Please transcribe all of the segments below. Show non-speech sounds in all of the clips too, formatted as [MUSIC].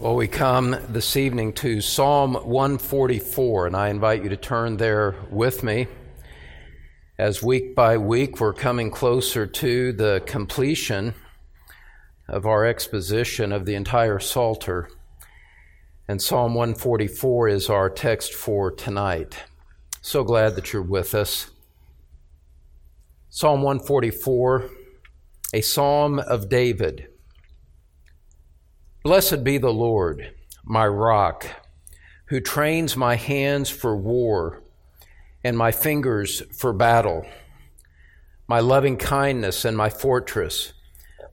Well, we come this evening to Psalm 144, and I invite you to turn there with me. As week by week we're coming closer to the completion of our exposition of the entire Psalter. And Psalm 144 is our text for tonight. So glad that you're with us. Psalm 144, a psalm of David. Blessed be the Lord, my rock, who trains my hands for war and my fingers for battle, my loving kindness and my fortress,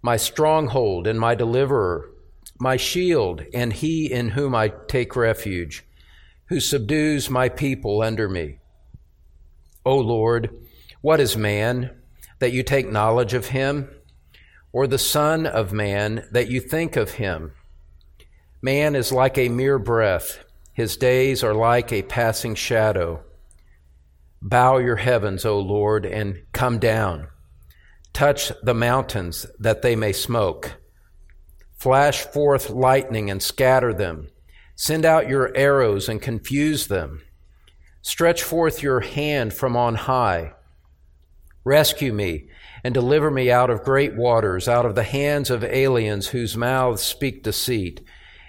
my stronghold and my deliverer, my shield and he in whom I take refuge, who subdues my people under me. O Lord, what is man that you take knowledge of him? or the Son of Man that you think of him. Man is like a mere breath, his days are like a passing shadow. Bow your heavens, O Lord, and come down. Touch the mountains that they may smoke. Flash forth lightning and scatter them. Send out your arrows and confuse them. Stretch forth your hand from on high. Rescue me and deliver me out of great waters, out of the hands of aliens whose mouths speak deceit,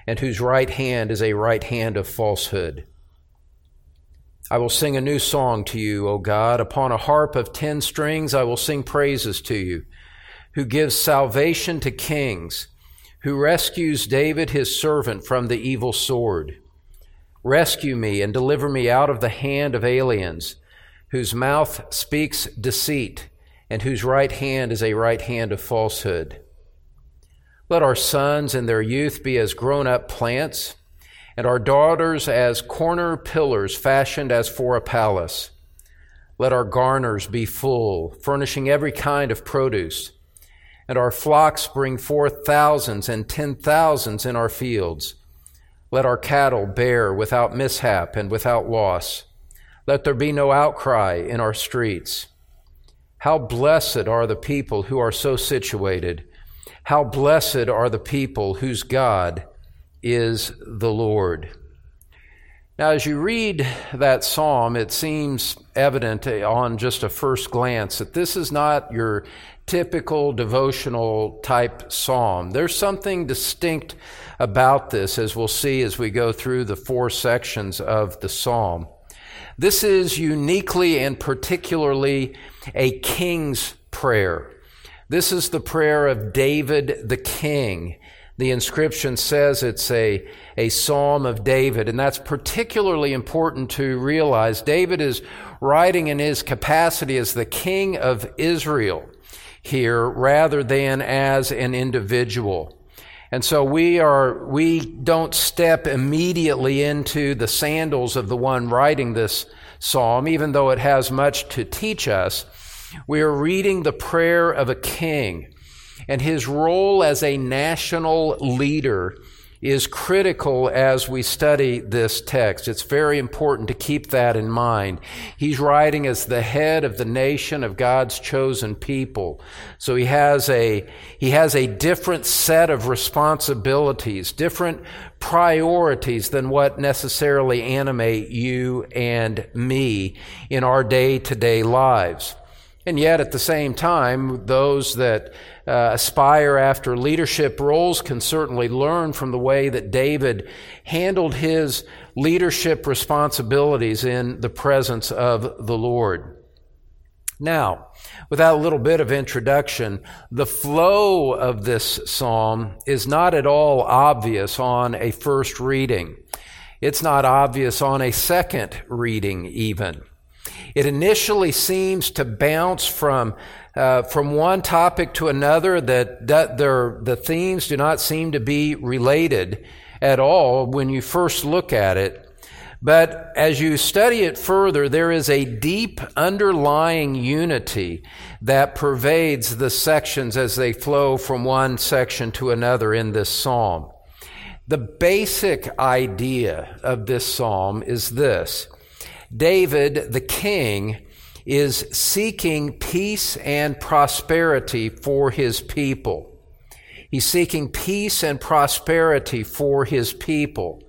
and whose right hand is a right hand of falsehood. I will sing a new song to you, O God. Upon a harp of ten strings, I will sing praises to you, who gives salvation to kings, who rescues David his servant from the evil sword. Rescue me and deliver me out of the hand of aliens, whose mouth speaks deceit and whose right hand is a right hand of falsehood. Let our sons in their youth be as grown up plants, and our daughters as corner pillars fashioned as for a palace. Let our garners be full, furnishing every kind of produce, and our flocks bring forth thousands and ten thousands in our fields. Let our cattle bear without mishap and without loss. Let there be no outcry in our streets. How blessed are the people who are so situated. How blessed are the people whose God is the Lord. Now, as you read that psalm, it seems evident on just a first glance that this is not your typical devotional type psalm. There's something distinct about this, as we'll see as we go through the four sections of the psalm. This is uniquely and particularly a king's prayer. This is the prayer of David the king. The inscription says it's a, a psalm of David, and that's particularly important to realize. David is writing in his capacity as the king of Israel here rather than as an individual. And so we are, we don't step immediately into the sandals of the one writing this psalm, even though it has much to teach us. We are reading the prayer of a king and his role as a national leader is critical as we study this text. It's very important to keep that in mind. He's writing as the head of the nation of God's chosen people. So he has a, he has a different set of responsibilities, different priorities than what necessarily animate you and me in our day to day lives. And yet, at the same time, those that uh, aspire after leadership roles can certainly learn from the way that David handled his leadership responsibilities in the presence of the Lord. Now, without a little bit of introduction, the flow of this psalm is not at all obvious on a first reading. It's not obvious on a second reading, even. It initially seems to bounce from uh, from one topic to another that, that the themes do not seem to be related at all when you first look at it. But as you study it further, there is a deep underlying unity that pervades the sections as they flow from one section to another in this psalm. The basic idea of this psalm is this David, the king, is seeking peace and prosperity for his people. He's seeking peace and prosperity for his people.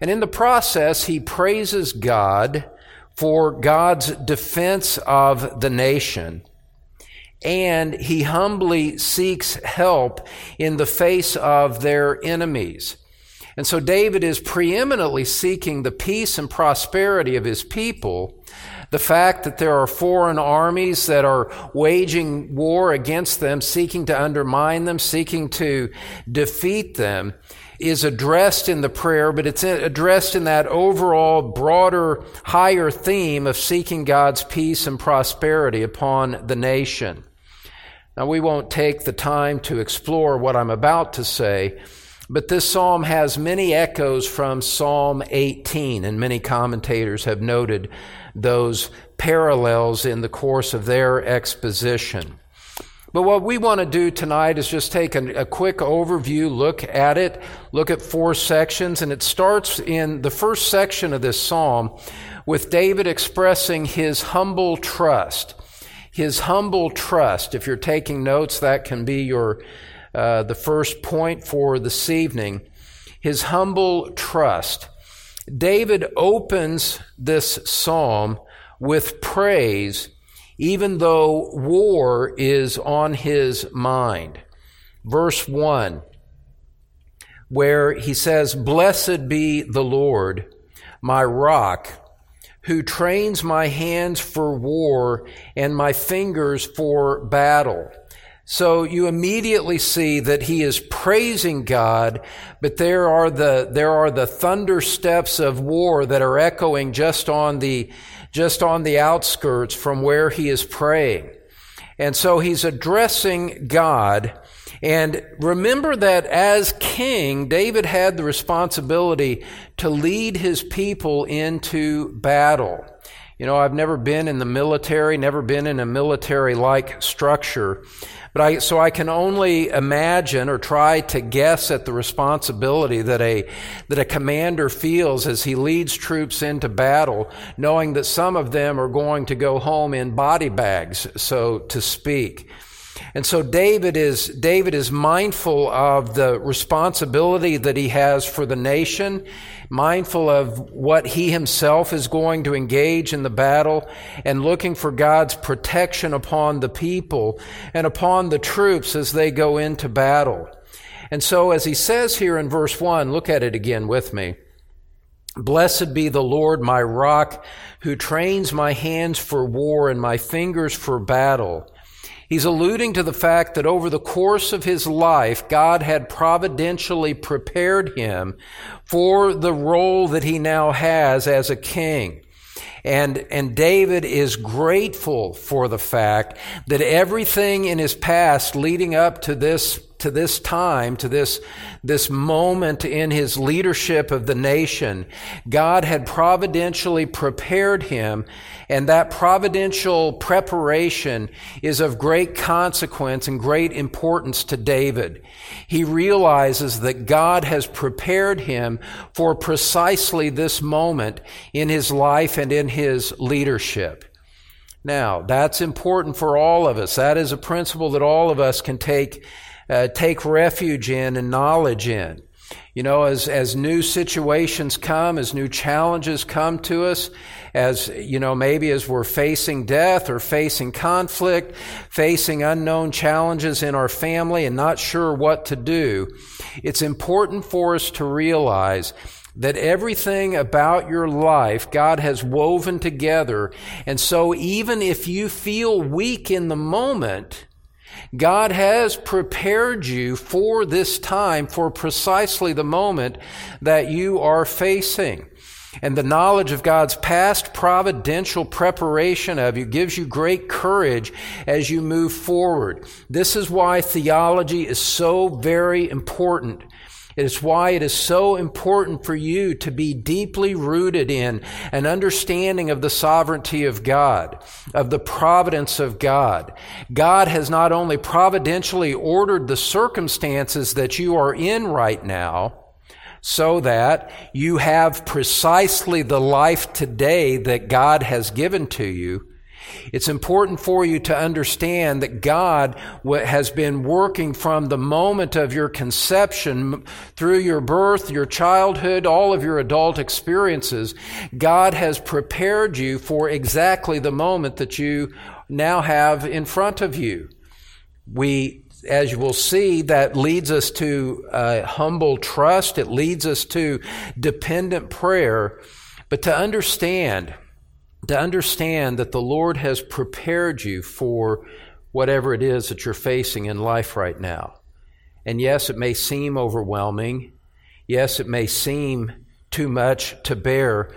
And in the process, he praises God for God's defense of the nation. And he humbly seeks help in the face of their enemies. And so David is preeminently seeking the peace and prosperity of his people. The fact that there are foreign armies that are waging war against them, seeking to undermine them, seeking to defeat them, is addressed in the prayer, but it's addressed in that overall broader, higher theme of seeking God's peace and prosperity upon the nation. Now, we won't take the time to explore what I'm about to say, but this psalm has many echoes from Psalm 18, and many commentators have noted those parallels in the course of their exposition. But what we want to do tonight is just take a, a, quick overview look at it, look at four sections, and it starts in the first section of this psalm with David expressing his humble trust. His humble trust. If you're taking notes, that can be your uh, the first point for this evening. His humble trust. David opens this psalm with praise even though war is on his mind. Verse 1, where he says, Blessed be the Lord, my rock, who trains my hands for war and my fingers for battle. So you immediately see that he is praising God, but there are the, there are the thunder steps of war that are echoing just on the, just on the outskirts from where he is praying. And so he's addressing God. And remember that as king, David had the responsibility to lead his people into battle. You know, I've never been in the military, never been in a military like structure. But I, so I can only imagine or try to guess at the responsibility that a, that a commander feels as he leads troops into battle, knowing that some of them are going to go home in body bags, so to speak. And so David is, David is mindful of the responsibility that he has for the nation, mindful of what he himself is going to engage in the battle, and looking for God's protection upon the people and upon the troops as they go into battle. And so as he says here in verse one, look at it again with me. Blessed be the Lord, my rock, who trains my hands for war and my fingers for battle. He's alluding to the fact that over the course of his life, God had providentially prepared him for the role that he now has as a king. And, and David is grateful for the fact that everything in his past leading up to this to this time, to this, this moment in his leadership of the nation, God had providentially prepared him, and that providential preparation is of great consequence and great importance to David. He realizes that God has prepared him for precisely this moment in his life and in his leadership. Now, that's important for all of us. That is a principle that all of us can take uh, take refuge in and knowledge in. You know, as, as new situations come, as new challenges come to us, as, you know, maybe as we're facing death or facing conflict, facing unknown challenges in our family and not sure what to do, it's important for us to realize that everything about your life God has woven together. And so even if you feel weak in the moment, God has prepared you for this time, for precisely the moment that you are facing. And the knowledge of God's past providential preparation of you gives you great courage as you move forward. This is why theology is so very important. It's why it is so important for you to be deeply rooted in an understanding of the sovereignty of God, of the providence of God. God has not only providentially ordered the circumstances that you are in right now, so that you have precisely the life today that God has given to you, it's important for you to understand that God has been working from the moment of your conception through your birth, your childhood, all of your adult experiences. God has prepared you for exactly the moment that you now have in front of you. We, as you will see, that leads us to uh, humble trust. It leads us to dependent prayer. But to understand to understand that the Lord has prepared you for whatever it is that you're facing in life right now. And yes, it may seem overwhelming. Yes, it may seem too much to bear.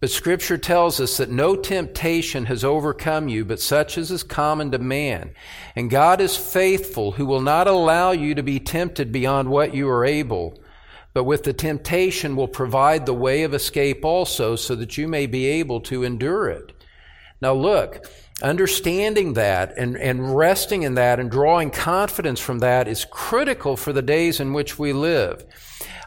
But Scripture tells us that no temptation has overcome you, but such as is common to man. And God is faithful, who will not allow you to be tempted beyond what you are able but with the temptation will provide the way of escape also, so that you may be able to endure it. Now, look, understanding that and, and resting in that and drawing confidence from that is critical for the days in which we live.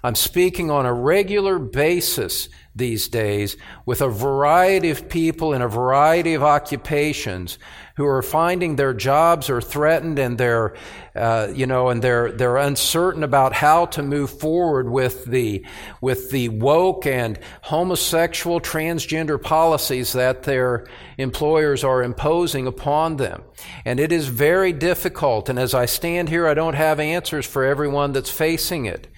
I'm speaking on a regular basis these days with a variety of people in a variety of occupations who are finding their jobs are threatened and they're, uh, you know, and they're they're uncertain about how to move forward with the with the woke and homosexual transgender policies that their employers are imposing upon them. And it is very difficult. And as I stand here, I don't have answers for everyone that's facing it.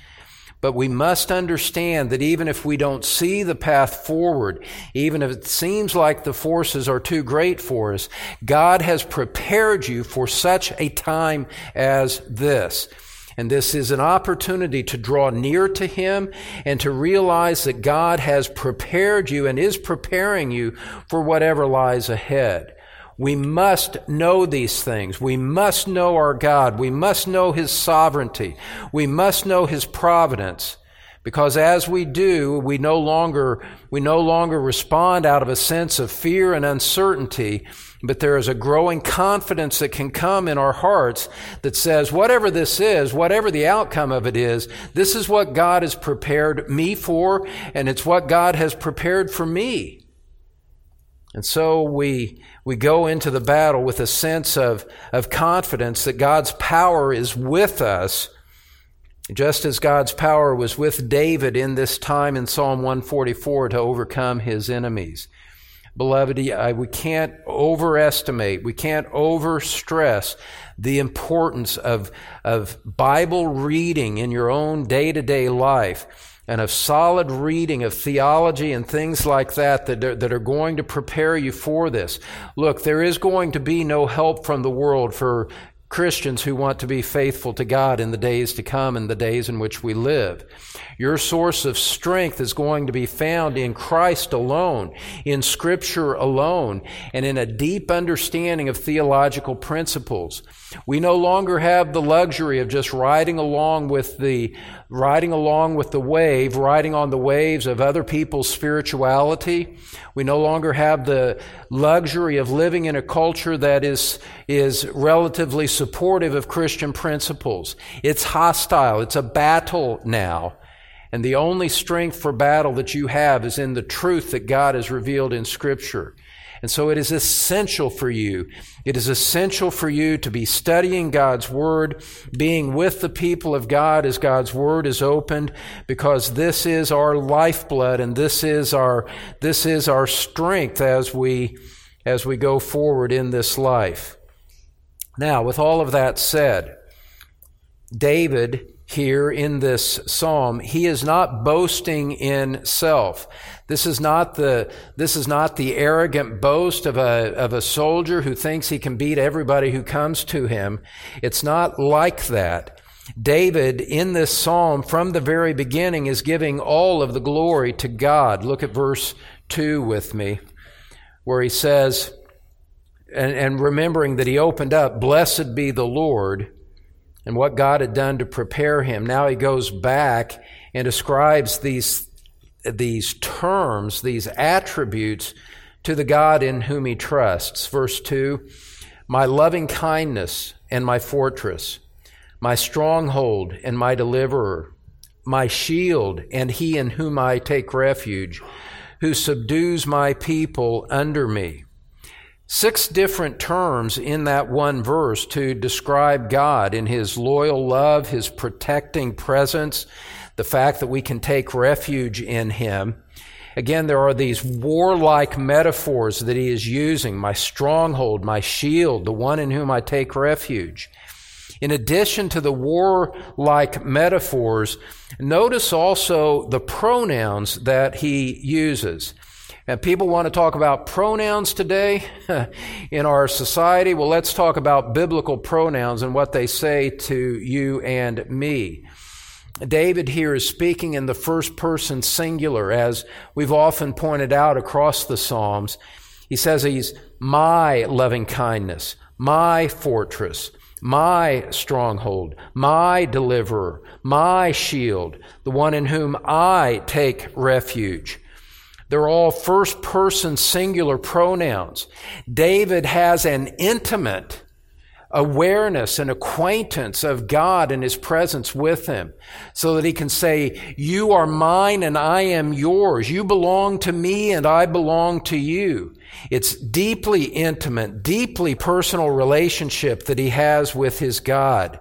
But we must understand that even if we don't see the path forward, even if it seems like the forces are too great for us, God has prepared you for such a time as this. And this is an opportunity to draw near to Him and to realize that God has prepared you and is preparing you for whatever lies ahead. We must know these things. We must know our God. We must know His sovereignty. We must know His providence. Because as we do, we no longer, we no longer respond out of a sense of fear and uncertainty, but there is a growing confidence that can come in our hearts that says, whatever this is, whatever the outcome of it is, this is what God has prepared me for, and it's what God has prepared for me. And so we, we go into the battle with a sense of, of confidence that God's power is with us, just as God's power was with David in this time in Psalm 144 to overcome his enemies. Beloved, I, we can't overestimate, we can't overstress the importance of, of Bible reading in your own day to day life and of solid reading of theology and things like that that are, that are going to prepare you for this. Look, there is going to be no help from the world for Christians who want to be faithful to God in the days to come and the days in which we live. Your source of strength is going to be found in Christ alone, in Scripture alone, and in a deep understanding of theological principles. We no longer have the luxury of just riding along with the riding along with the wave, riding on the waves of other people's spirituality. We no longer have the luxury of living in a culture that is, is relatively supportive of Christian principles. It's hostile. It's a battle now. And the only strength for battle that you have is in the truth that God has revealed in Scripture. And so it is essential for you. It is essential for you to be studying God's Word, being with the people of God as God's Word is opened, because this is our lifeblood and this is our, this is our strength as we, as we go forward in this life. Now, with all of that said, David here in this psalm, he is not boasting in self. This is not the, this is not the arrogant boast of a, of a soldier who thinks he can beat everybody who comes to him. It's not like that. David, in this psalm, from the very beginning, is giving all of the glory to God. Look at verse 2 with me, where he says, and, and remembering that he opened up, Blessed be the Lord and what God had done to prepare him. Now he goes back and describes these, these terms, these attributes to the God in whom he trusts. Verse 2 My loving kindness and my fortress, my stronghold and my deliverer, my shield and he in whom I take refuge, who subdues my people under me. Six different terms in that one verse to describe God in His loyal love, His protecting presence, the fact that we can take refuge in Him. Again, there are these warlike metaphors that he is using my stronghold, my shield, the one in whom I take refuge. In addition to the warlike metaphors, notice also the pronouns that he uses. People want to talk about pronouns today [LAUGHS] in our society. Well, let's talk about biblical pronouns and what they say to you and me. David here is speaking in the first person singular, as we've often pointed out across the Psalms. He says he's my loving kindness, my fortress, my stronghold, my deliverer, my shield, the one in whom I take refuge. They're all first person singular pronouns. David has an intimate awareness and acquaintance of God and His presence with Him so that He can say, You are mine and I am yours. You belong to me and I belong to you. It's deeply intimate, deeply personal relationship that He has with His God.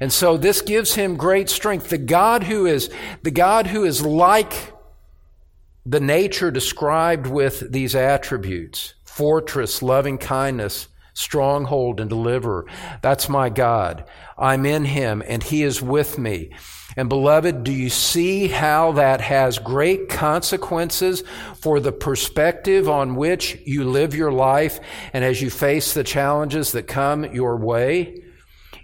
And so this gives him great strength. The God who is, the God who is like the nature described with these attributes fortress, loving kindness, stronghold, and deliverer. That's my God. I'm in him, and he is with me. And beloved, do you see how that has great consequences for the perspective on which you live your life and as you face the challenges that come your way?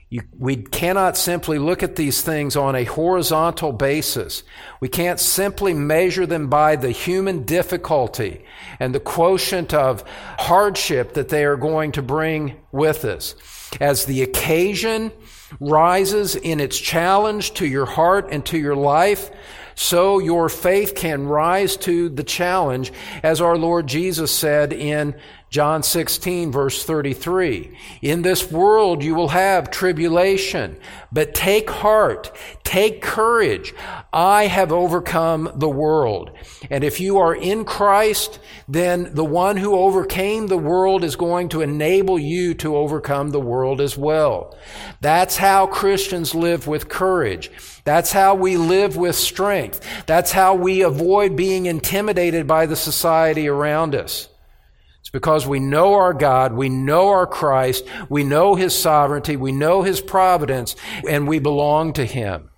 You, we cannot simply look at these things on a horizontal basis. We can't simply measure them by the human difficulty and the quotient of hardship that they are going to bring with us. As the occasion rises in its challenge to your heart and to your life, so your faith can rise to the challenge, as our Lord Jesus said in John 16, verse 33. In this world you will have tribulation, but take heart, take courage. I have overcome the world. And if you are in Christ, then the one who overcame the world is going to enable you to overcome the world as well. That's how Christians live with courage. That's how we live with strength. That's how we avoid being intimidated by the society around us. Because we know our God, we know our Christ, we know His sovereignty, we know His providence, and we belong to Him.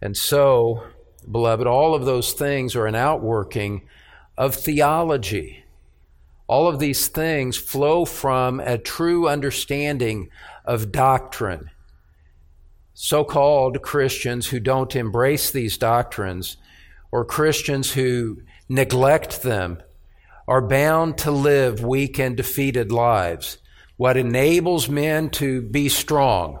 And so, beloved, all of those things are an outworking of theology. All of these things flow from a true understanding of doctrine. So called Christians who don't embrace these doctrines or Christians who neglect them are bound to live weak and defeated lives. What enables men to be strong,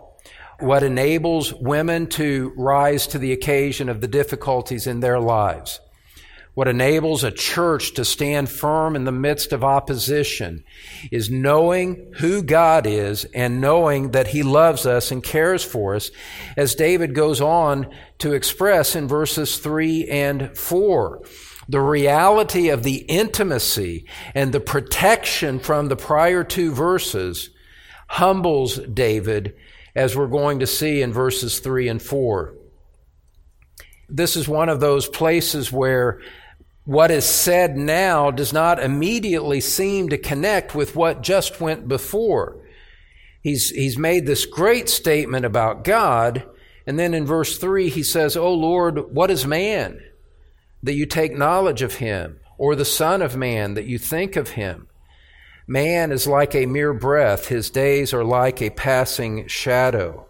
what enables women to rise to the occasion of the difficulties in their lives, what enables a church to stand firm in the midst of opposition is knowing who God is and knowing that He loves us and cares for us, as David goes on to express in verses 3 and 4. The reality of the intimacy and the protection from the prior two verses humbles David, as we're going to see in verses 3 and 4. This is one of those places where what is said now does not immediately seem to connect with what just went before. He's, he's made this great statement about God, and then in verse 3 he says, O Lord, what is man that you take knowledge of him, or the Son of Man that you think of him? Man is like a mere breath, his days are like a passing shadow.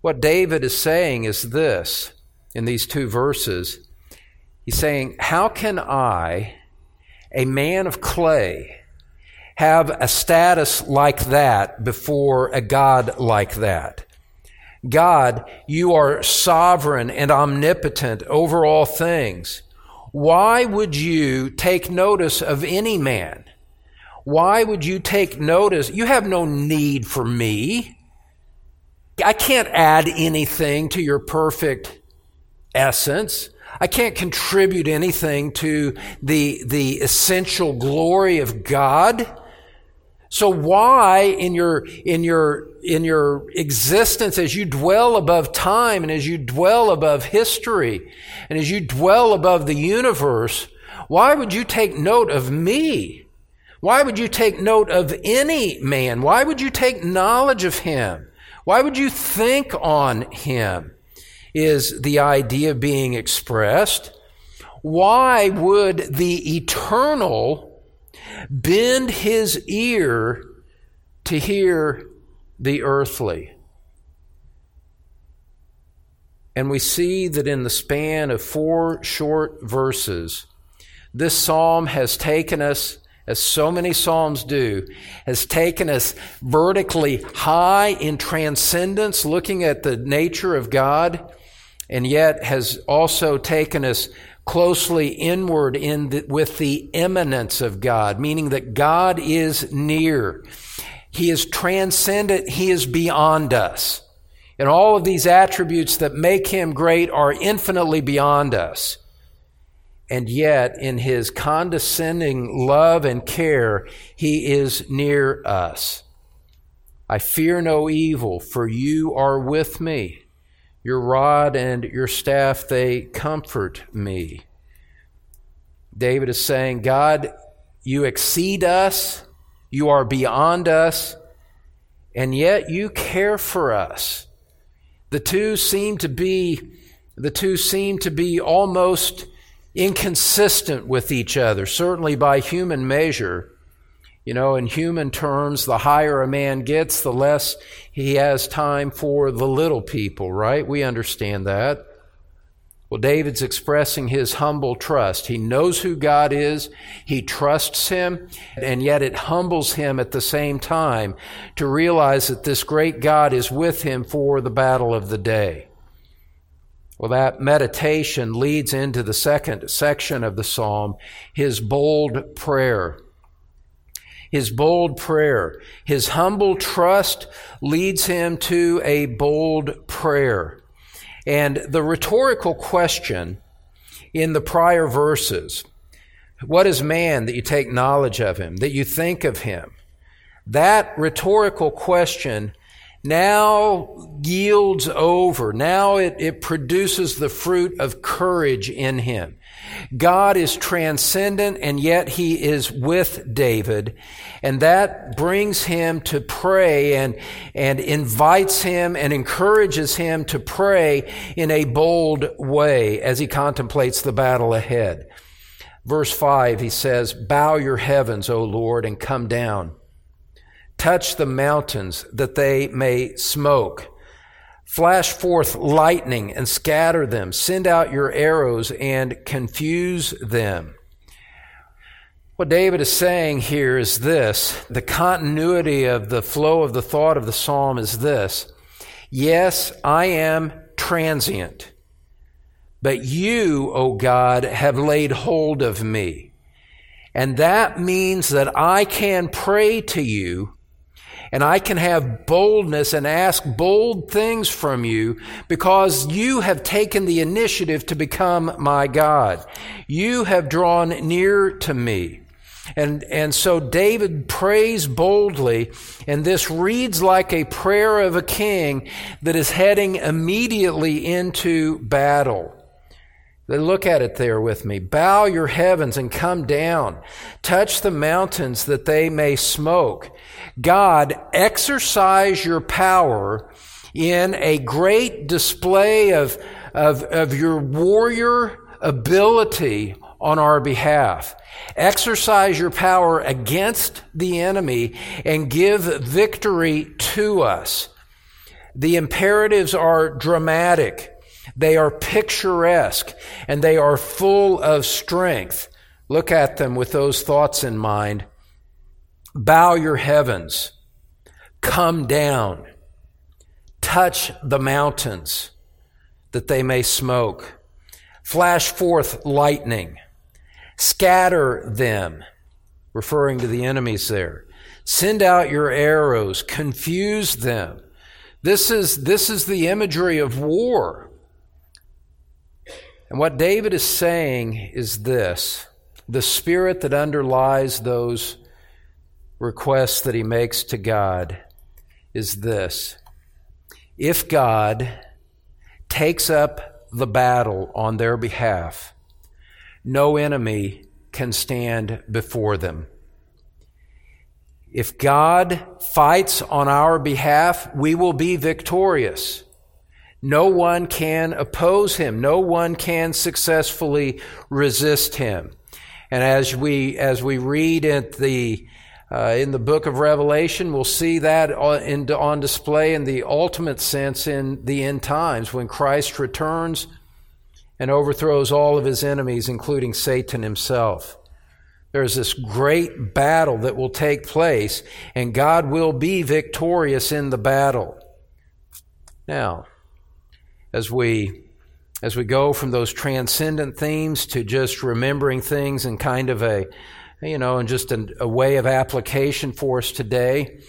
What David is saying is this in these two verses He's saying, How can I, a man of clay, have a status like that before a God like that? God, you are sovereign and omnipotent over all things. Why would you take notice of any man? Why would you take notice? You have no need for me. I can't add anything to your perfect essence. I can't contribute anything to the, the essential glory of God. So why in your, in your, in your existence as you dwell above time and as you dwell above history and as you dwell above the universe, why would you take note of me? Why would you take note of any man? Why would you take knowledge of him? Why would you think on him? Is the idea being expressed. Why would the eternal bend his ear to hear the earthly. And we see that in the span of four short verses, this psalm has taken us, as so many psalms do, has taken us vertically high in transcendence, looking at the nature of God, and yet has also taken us closely inward in the, with the immanence of God, meaning that God is near. He is transcendent. He is beyond us. And all of these attributes that make him great are infinitely beyond us. And yet, in his condescending love and care, he is near us. I fear no evil, for you are with me. Your rod and your staff, they comfort me. David is saying, God, you exceed us, you are beyond us, and yet you care for us. The two seem to be the two seem to be almost inconsistent with each other, certainly by human measure. You know, in human terms, the higher a man gets, the less he has time for the little people, right? We understand that. Well, David's expressing his humble trust. He knows who God is, he trusts him, and yet it humbles him at the same time to realize that this great God is with him for the battle of the day. Well, that meditation leads into the second section of the psalm, his bold prayer his bold prayer. His humble trust leads him to a bold prayer. And the rhetorical question in the prior verses what is man that you take knowledge of him, that you think of him? That rhetorical question now yields over. Now it, it produces the fruit of courage in him. God is transcendent and yet he is with David. And that brings him to pray and, and invites him and encourages him to pray in a bold way as he contemplates the battle ahead. Verse 5, he says, Bow your heavens, O Lord, and come down. Touch the mountains that they may smoke. Flash forth lightning and scatter them. Send out your arrows and confuse them. What David is saying here is this the continuity of the flow of the thought of the psalm is this Yes, I am transient, but you, O God, have laid hold of me. And that means that I can pray to you and I can have boldness and ask bold things from you because you have taken the initiative to become my God. You have drawn near to me. And, and so David prays boldly, and this reads like a prayer of a king that is heading immediately into battle. They look at it there with me. Bow your heavens and come down. Touch the mountains that they may smoke. God, exercise your power in a great display of, of, of your warrior ability on our behalf. Exercise your power against the enemy and give victory to us. The imperatives are dramatic. They are picturesque and they are full of strength. Look at them with those thoughts in mind. Bow your heavens, come down, touch the mountains that they may smoke, flash forth lightning, scatter them, referring to the enemies there. Send out your arrows, confuse them. This is, this is the imagery of war. And what David is saying is this the spirit that underlies those requests that he makes to God is this if God takes up the battle on their behalf, no enemy can stand before them. If God fights on our behalf, we will be victorious. No one can oppose him. No one can successfully resist him. And as we, as we read at the, uh, in the book of Revelation, we'll see that on, on display in the ultimate sense in the end times when Christ returns and overthrows all of his enemies, including Satan himself. There's this great battle that will take place, and God will be victorious in the battle. Now, as we as we go from those transcendent themes to just remembering things and kind of a you know, and just a, a way of application for us today,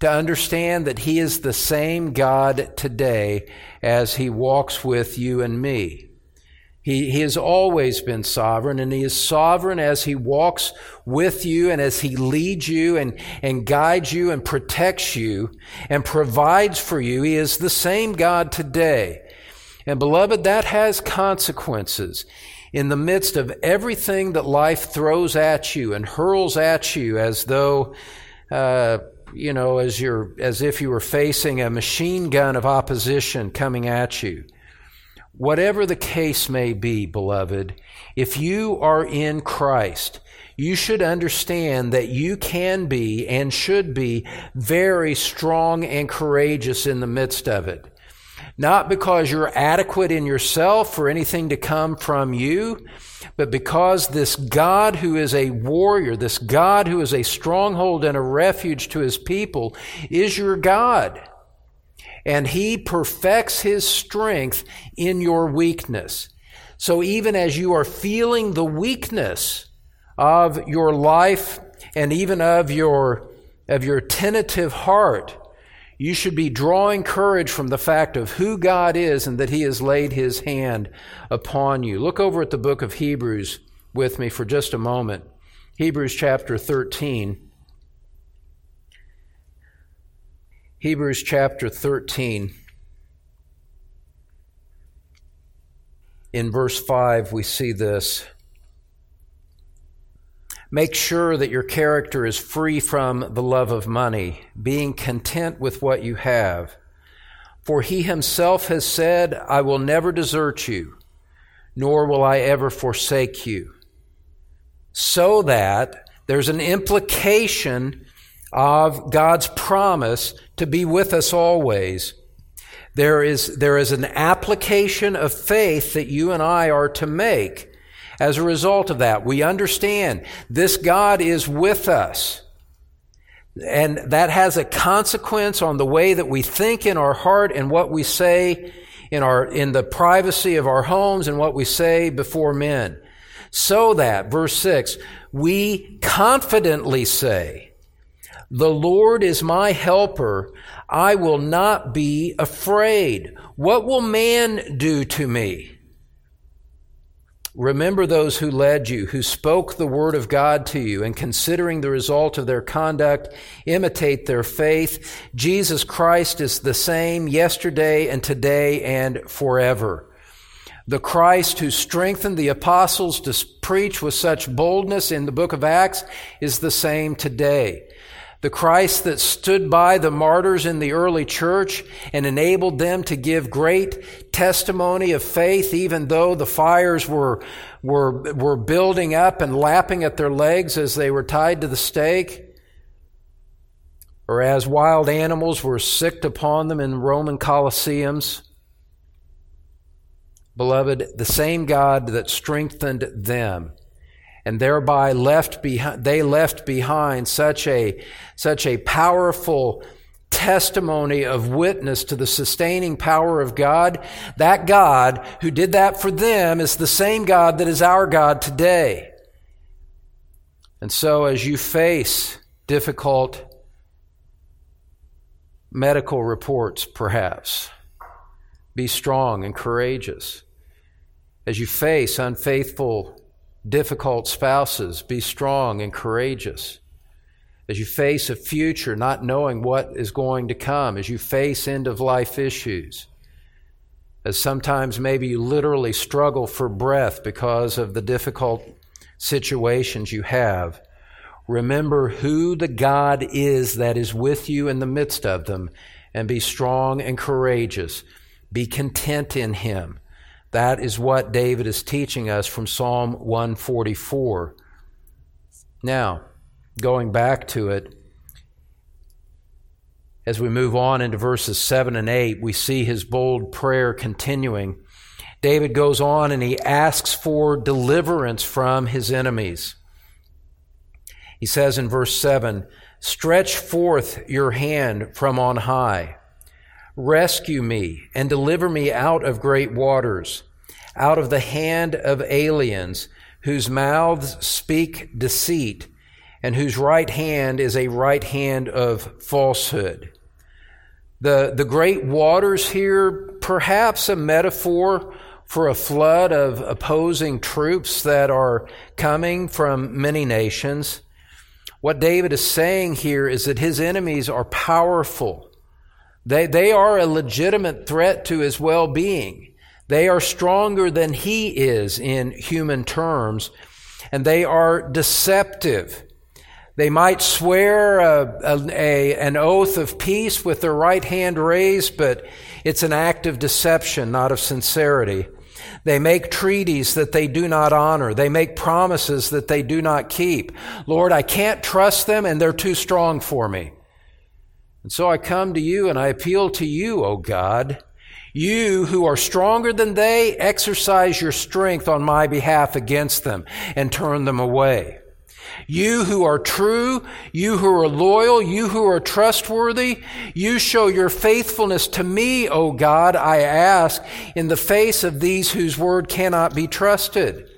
to understand that He is the same God today as He walks with you and me. He, he has always been sovereign, and He is sovereign as He walks with you and as He leads you and, and guides you and protects you and provides for you. He is the same God today. And beloved, that has consequences in the midst of everything that life throws at you and hurls at you as though, uh, you know, as you're, as if you were facing a machine gun of opposition coming at you. Whatever the case may be, beloved, if you are in Christ, you should understand that you can be and should be very strong and courageous in the midst of it. Not because you're adequate in yourself for anything to come from you, but because this God who is a warrior, this God who is a stronghold and a refuge to his people, is your God. And he perfects his strength in your weakness. So even as you are feeling the weakness of your life and even of your, of your tentative heart, you should be drawing courage from the fact of who God is and that He has laid His hand upon you. Look over at the book of Hebrews with me for just a moment. Hebrews chapter 13. Hebrews chapter 13. In verse 5, we see this. Make sure that your character is free from the love of money, being content with what you have. For he himself has said, I will never desert you, nor will I ever forsake you. So that there's an implication of God's promise to be with us always. There is, there is an application of faith that you and I are to make as a result of that, we understand this God is with us. And that has a consequence on the way that we think in our heart and what we say in our, in the privacy of our homes and what we say before men. So that, verse six, we confidently say, the Lord is my helper. I will not be afraid. What will man do to me? Remember those who led you, who spoke the word of God to you, and considering the result of their conduct, imitate their faith. Jesus Christ is the same yesterday and today and forever. The Christ who strengthened the apostles to preach with such boldness in the book of Acts is the same today. The Christ that stood by the martyrs in the early church and enabled them to give great testimony of faith, even though the fires were, were, were building up and lapping at their legs as they were tied to the stake, or as wild animals were sicked upon them in Roman colosseums. Beloved, the same God that strengthened them and thereby left behind, they left behind such a, such a powerful testimony of witness to the sustaining power of God. That God who did that for them is the same God that is our God today. And so as you face difficult medical reports, perhaps, be strong and courageous. As you face unfaithful difficult spouses, be strong and courageous. As you face a future not knowing what is going to come, as you face end of life issues, as sometimes maybe you literally struggle for breath because of the difficult situations you have, remember who the God is that is with you in the midst of them and be strong and courageous. Be content in Him. That is what David is teaching us from Psalm 144. Now, going back to it, as we move on into verses 7 and 8, we see his bold prayer continuing. David goes on and he asks for deliverance from his enemies. He says in verse 7 Stretch forth your hand from on high. Rescue me and deliver me out of great waters, out of the hand of aliens whose mouths speak deceit and whose right hand is a right hand of falsehood. The, the great waters here, perhaps a metaphor for a flood of opposing troops that are coming from many nations. What David is saying here is that his enemies are powerful. They, they are a legitimate threat to his well being. They are stronger than he is in human terms, and they are deceptive. They might swear a, a, a, an oath of peace with their right hand raised, but it's an act of deception, not of sincerity. They make treaties that they do not honor. They make promises that they do not keep. Lord, I can't trust them and they're too strong for me. And so I come to you and I appeal to you, O God. You who are stronger than they, exercise your strength on my behalf against them and turn them away. You who are true, you who are loyal, you who are trustworthy, you show your faithfulness to me, O God, I ask, in the face of these whose word cannot be trusted.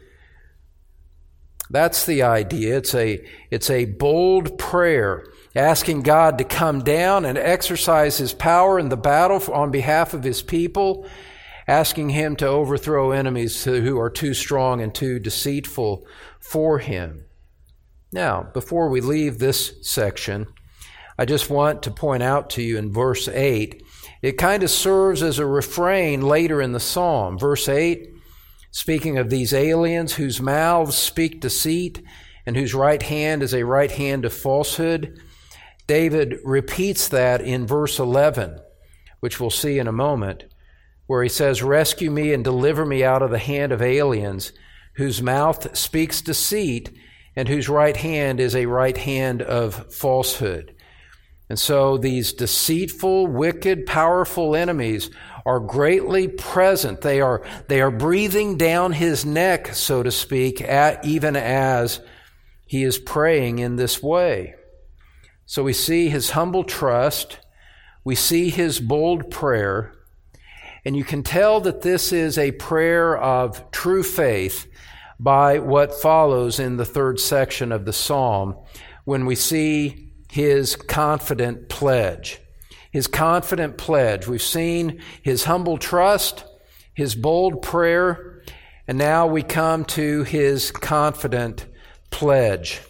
That's the idea. It's a, it's a bold prayer asking God to come down and exercise his power in the battle on behalf of his people, asking him to overthrow enemies who are too strong and too deceitful for him. Now, before we leave this section, I just want to point out to you in verse 8, it kind of serves as a refrain later in the psalm. Verse 8, speaking of these aliens whose mouths speak deceit and whose right hand is a right hand of falsehood. David repeats that in verse 11, which we'll see in a moment, where he says, Rescue me and deliver me out of the hand of aliens, whose mouth speaks deceit, and whose right hand is a right hand of falsehood. And so these deceitful, wicked, powerful enemies are greatly present. They are, they are breathing down his neck, so to speak, at, even as he is praying in this way. So we see his humble trust, we see his bold prayer, and you can tell that this is a prayer of true faith by what follows in the third section of the psalm when we see his confident pledge. His confident pledge. We've seen his humble trust, his bold prayer, and now we come to his confident pledge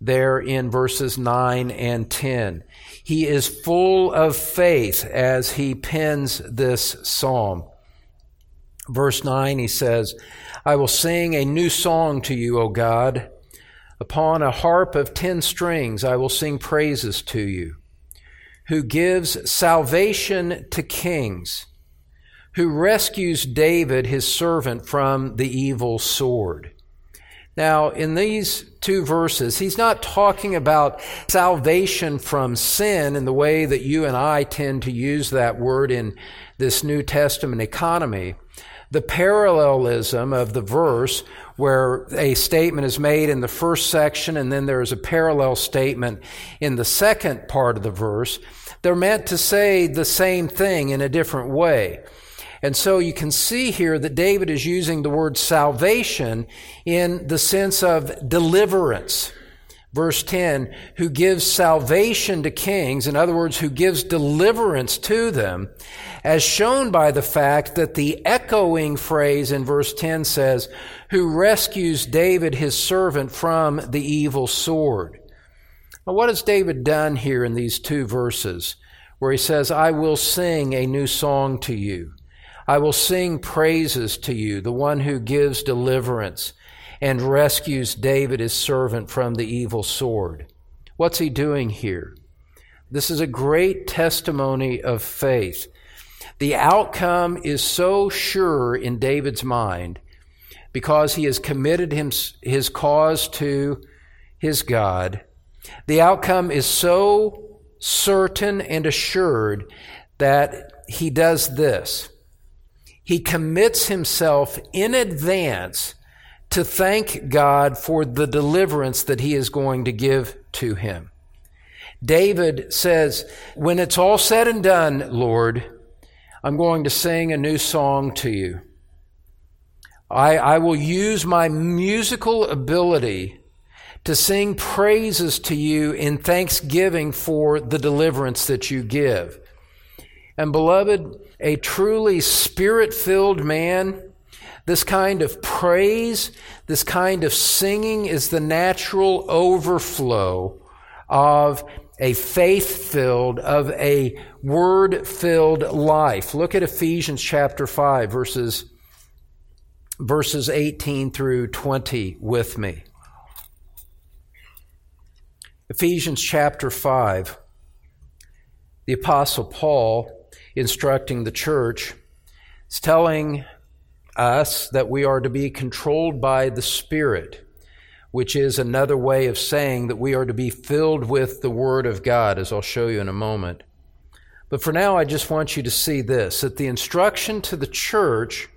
there in verses 9 and 10. He is full of faith as he pens this psalm. Verse 9, he says, I will sing a new song to you, O God. Upon a harp of ten strings, I will sing praises to you. Who gives salvation to kings, who rescues David, his servant, from the evil sword now, in these two verses, he's not talking about salvation from sin in the way that you and I tend to use that word in this New Testament economy, the parallelism of the verse where a statement is made in the first section and then there is a parallel statement in the second part of the verse. They're meant to say the same thing in a different way. And so you can see here that David is using the word salvation in the sense of deliverance. Verse 10, who gives salvation to kings, in other words, who gives deliverance to them, as shown by the fact that the echoing phrase in verse 10 says, who rescues David, his servant, from the evil sword. Now, what has David done here in these two verses where he says, I will sing a new song to you? I will sing praises to you, the one who gives deliverance and rescues David, his servant, from the evil sword. What's he doing here? This is a great testimony of faith. The outcome is so sure in David's mind because he has committed his, his cause to his God. The outcome is so certain and assured that he does this he commits himself in advance to thank God for the deliverance that he is going to give to him. David says, When it's all said and done, Lord, I'm going to sing a new song to you. I, I will use my musical ability to sing praises to you in thanksgiving for the deliverance that you give. And beloved, a truly spirit filled man, this kind of praise, this kind of singing is the natural overflow of a faith filled, of a word filled life. Look at Ephesians chapter 5, verses, verses 18 through 20 with me. Ephesians chapter 5. The Apostle Paul instructing the church is telling us that we are to be controlled by the Spirit, which is another way of saying that we are to be filled with the Word of God, as I'll show you in a moment. But for now, I just want you to see this that the instruction to the church,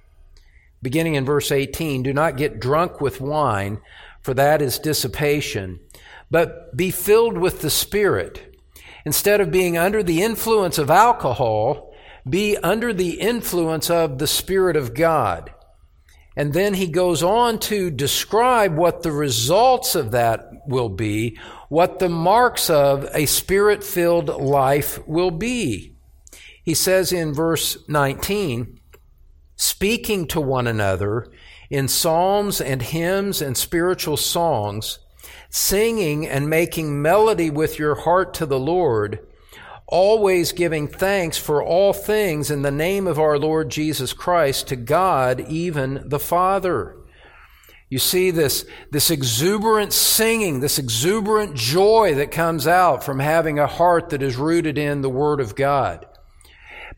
beginning in verse 18, do not get drunk with wine, for that is dissipation, but be filled with the Spirit. Instead of being under the influence of alcohol, be under the influence of the Spirit of God. And then he goes on to describe what the results of that will be, what the marks of a spirit filled life will be. He says in verse 19, speaking to one another in psalms and hymns and spiritual songs, singing and making melody with your heart to the Lord always giving thanks for all things in the name of our Lord Jesus Christ to God, even the Father. You see this, this exuberant singing, this exuberant joy that comes out from having a heart that is rooted in the Word of God.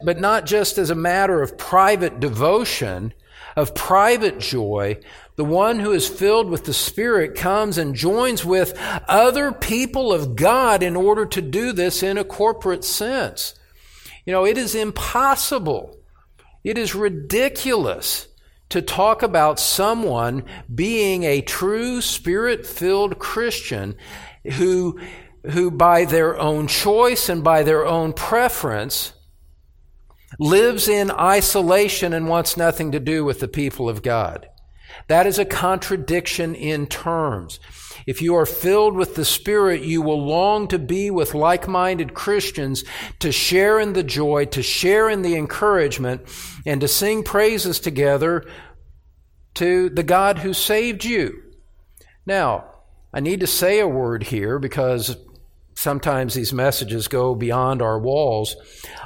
But not just as a matter of private devotion, of private joy, the one who is filled with the Spirit comes and joins with other people of God in order to do this in a corporate sense. You know, it is impossible. It is ridiculous to talk about someone being a true spirit filled Christian who, who by their own choice and by their own preference lives in isolation and wants nothing to do with the people of God. That is a contradiction in terms. If you are filled with the Spirit, you will long to be with like minded Christians, to share in the joy, to share in the encouragement, and to sing praises together to the God who saved you. Now, I need to say a word here because sometimes these messages go beyond our walls.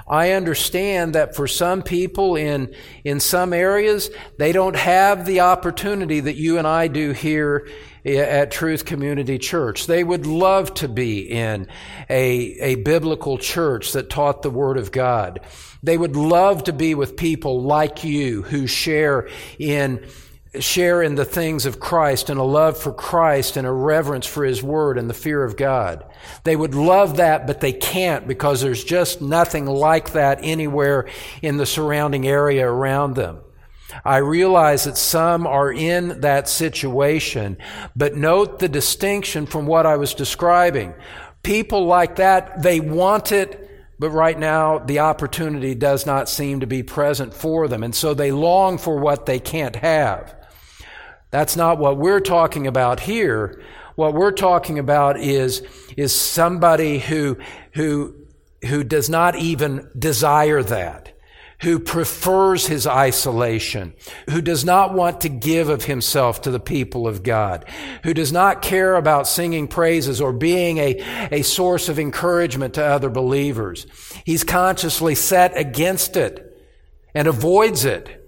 I understand that for some people in, in some areas, they don't have the opportunity that you and I do here at Truth Community Church. They would love to be in a, a biblical church that taught the Word of God. They would love to be with people like you who share in share in the things of Christ and a love for Christ and a reverence for His Word and the fear of God. They would love that, but they can't because there's just nothing like that anywhere in the surrounding area around them. I realize that some are in that situation, but note the distinction from what I was describing. People like that, they want it, but right now the opportunity does not seem to be present for them. And so they long for what they can't have. That's not what we're talking about here. What we're talking about is, is somebody who, who, who does not even desire that who prefers his isolation, who does not want to give of himself to the people of God, who does not care about singing praises or being a, a source of encouragement to other believers. He's consciously set against it and avoids it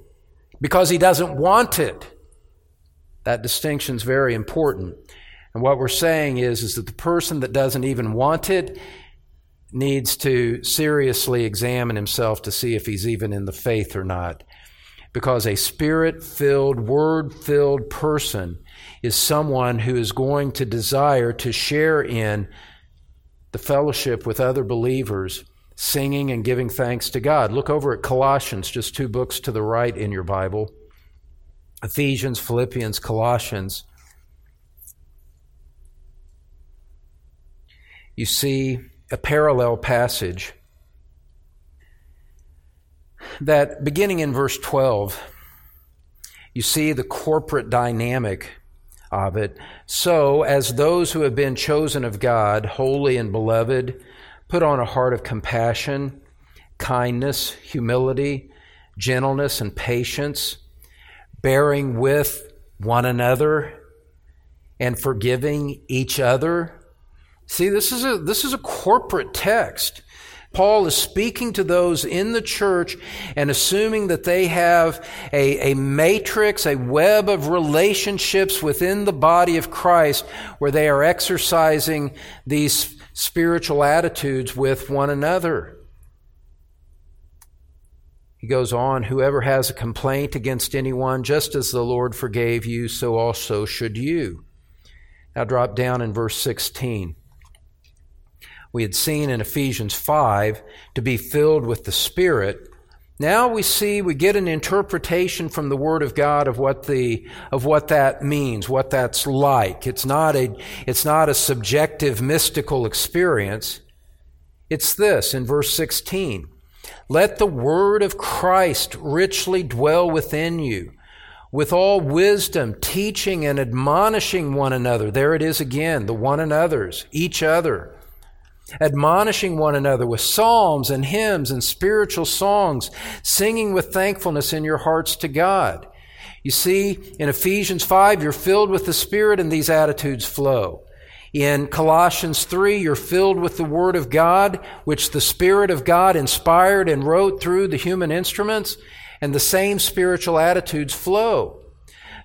because he doesn't want it. That distinction is very important. And what we're saying is, is that the person that doesn't even want it needs to seriously examine himself to see if he's even in the faith or not. Because a spirit filled, word filled person is someone who is going to desire to share in the fellowship with other believers, singing and giving thanks to God. Look over at Colossians, just two books to the right in your Bible Ephesians, Philippians, Colossians. You see a parallel passage that beginning in verse 12, you see the corporate dynamic of it. So, as those who have been chosen of God, holy and beloved, put on a heart of compassion, kindness, humility, gentleness, and patience, bearing with one another and forgiving each other See, this is a, this is a corporate text. Paul is speaking to those in the church and assuming that they have a, a matrix, a web of relationships within the body of Christ where they are exercising these spiritual attitudes with one another. He goes on, whoever has a complaint against anyone, just as the Lord forgave you, so also should you. Now drop down in verse 16 we had seen in Ephesians 5 to be filled with the Spirit. Now we see, we get an interpretation from the Word of God of what the, of what that means, what that's like. It's not a, it's not a subjective mystical experience. It's this in verse 16. Let the Word of Christ richly dwell within you with all wisdom, teaching and admonishing one another. There it is again, the one another's, each other admonishing one another with psalms and hymns and spiritual songs, singing with thankfulness in your hearts to God. You see, in Ephesians 5, you're filled with the Spirit and these attitudes flow. In Colossians 3, you're filled with the Word of God, which the Spirit of God inspired and wrote through the human instruments, and the same spiritual attitudes flow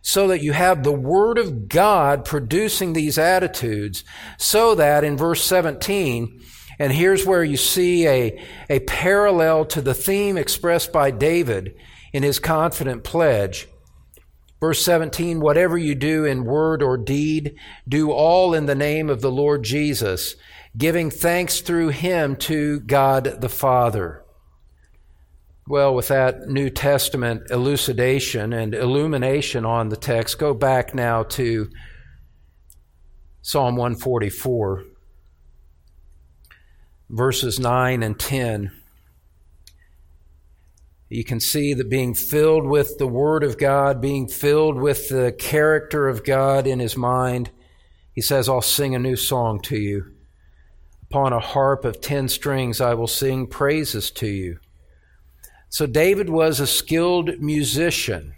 so that you have the Word of God producing these attitudes, so that in verse 17, and here's where you see a, a parallel to the theme expressed by David in his confident pledge. Verse 17, whatever you do in word or deed, do all in the name of the Lord Jesus, giving thanks through him to God the Father. Well, with that New Testament elucidation and illumination on the text, go back now to Psalm 144, verses 9 and 10. You can see that being filled with the Word of God, being filled with the character of God in his mind, he says, I'll sing a new song to you. Upon a harp of ten strings, I will sing praises to you. So David was a skilled musician.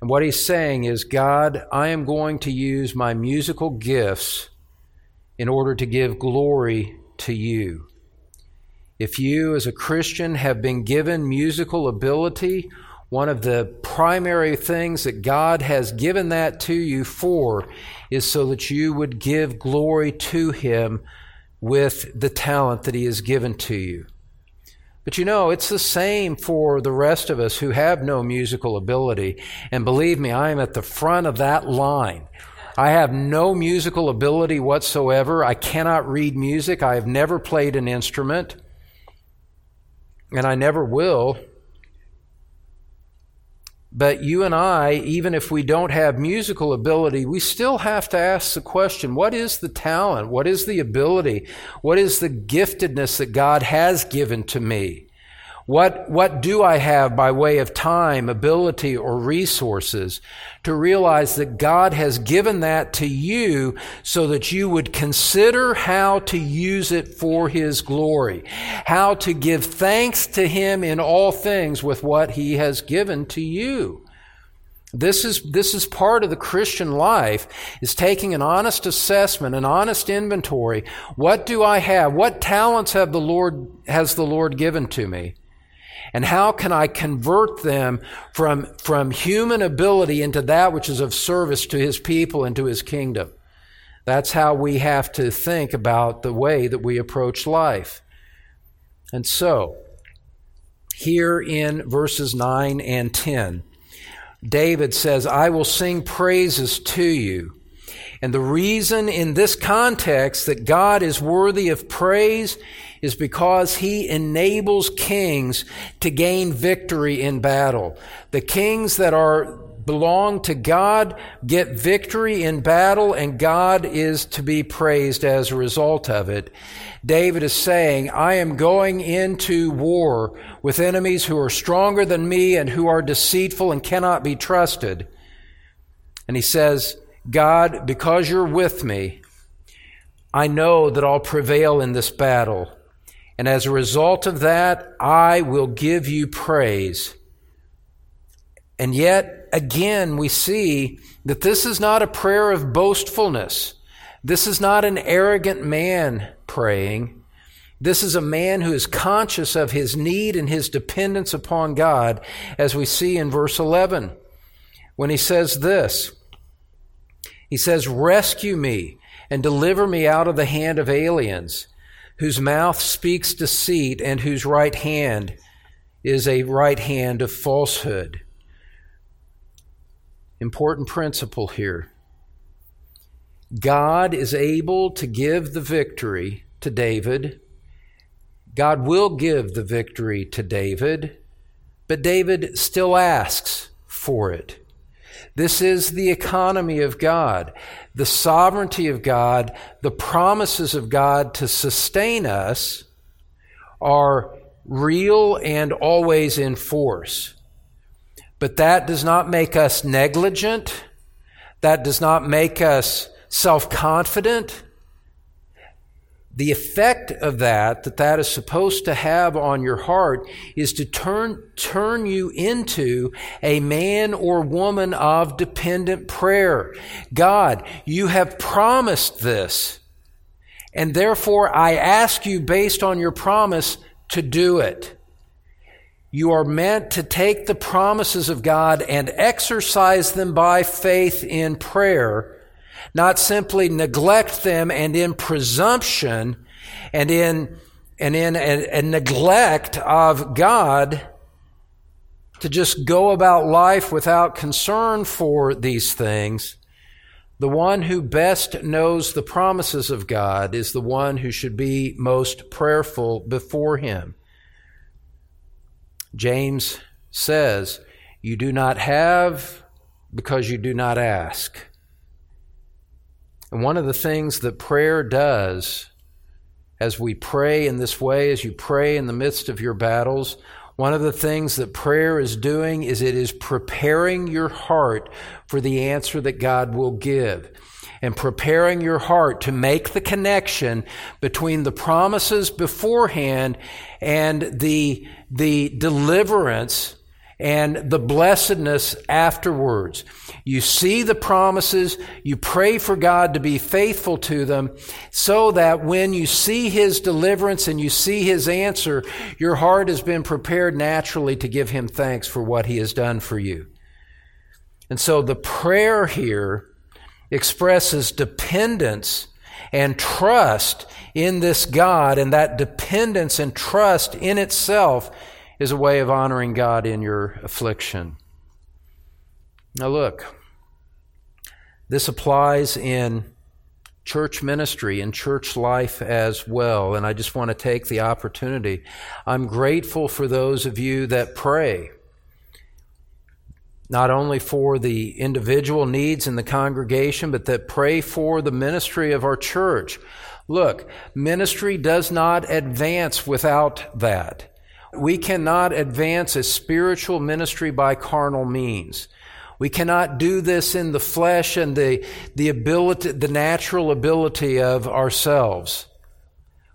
And what he's saying is, God, I am going to use my musical gifts in order to give glory to you. If you, as a Christian, have been given musical ability, one of the primary things that God has given that to you for is so that you would give glory to Him with the talent that He has given to you. But you know, it's the same for the rest of us who have no musical ability. And believe me, I am at the front of that line. I have no musical ability whatsoever. I cannot read music. I have never played an instrument. And I never will. But you and I, even if we don't have musical ability, we still have to ask the question what is the talent? What is the ability? What is the giftedness that God has given to me? What, what do I have by way of time, ability, or resources to realize that God has given that to you so that you would consider how to use it for His glory, how to give thanks to Him in all things with what He has given to you. This is, this is part of the Christian life, is taking an honest assessment, an honest inventory. What do I have? What talents have the Lord, has the Lord given to me? And how can I convert them from, from human ability into that which is of service to his people and to his kingdom? That's how we have to think about the way that we approach life. And so, here in verses 9 and 10, David says, I will sing praises to you. And the reason in this context that God is worthy of praise is because he enables kings to gain victory in battle. The kings that are belong to God get victory in battle and God is to be praised as a result of it. David is saying, I am going into war with enemies who are stronger than me and who are deceitful and cannot be trusted. And he says, God, because you're with me, I know that I'll prevail in this battle. And as a result of that, I will give you praise. And yet, again, we see that this is not a prayer of boastfulness. This is not an arrogant man praying. This is a man who is conscious of his need and his dependence upon God, as we see in verse 11, when he says this He says, Rescue me and deliver me out of the hand of aliens whose mouth speaks deceit and whose right hand is a right hand of falsehood. Important principle here. God is able to give the victory to David. God will give the victory to David, but David still asks for it. This is the economy of God, the sovereignty of God, the promises of God to sustain us are real and always in force. But that does not make us negligent. That does not make us self confident the effect of that that that is supposed to have on your heart is to turn turn you into a man or woman of dependent prayer. God you have promised this and therefore i ask you based on your promise to do it. You are meant to take the promises of god and exercise them by faith in prayer not simply neglect them and in presumption and in and in a, a neglect of God to just go about life without concern for these things. The one who best knows the promises of God is the one who should be most prayerful before Him. James says, You do not have because you do not ask. And one of the things that prayer does as we pray in this way, as you pray in the midst of your battles, one of the things that prayer is doing is it is preparing your heart for the answer that God will give. And preparing your heart to make the connection between the promises beforehand and the, the deliverance and the blessedness afterwards. You see the promises, you pray for God to be faithful to them, so that when you see His deliverance and you see His answer, your heart has been prepared naturally to give Him thanks for what He has done for you. And so the prayer here expresses dependence and trust in this God, and that dependence and trust in itself is a way of honoring God in your affliction. Now, look, this applies in church ministry and church life as well. And I just want to take the opportunity. I'm grateful for those of you that pray. not only for the individual needs in the congregation, but that pray for the ministry of our church. Look, ministry does not advance without that. We cannot advance a spiritual ministry by carnal means. We cannot do this in the flesh and the, the ability, the natural ability of ourselves.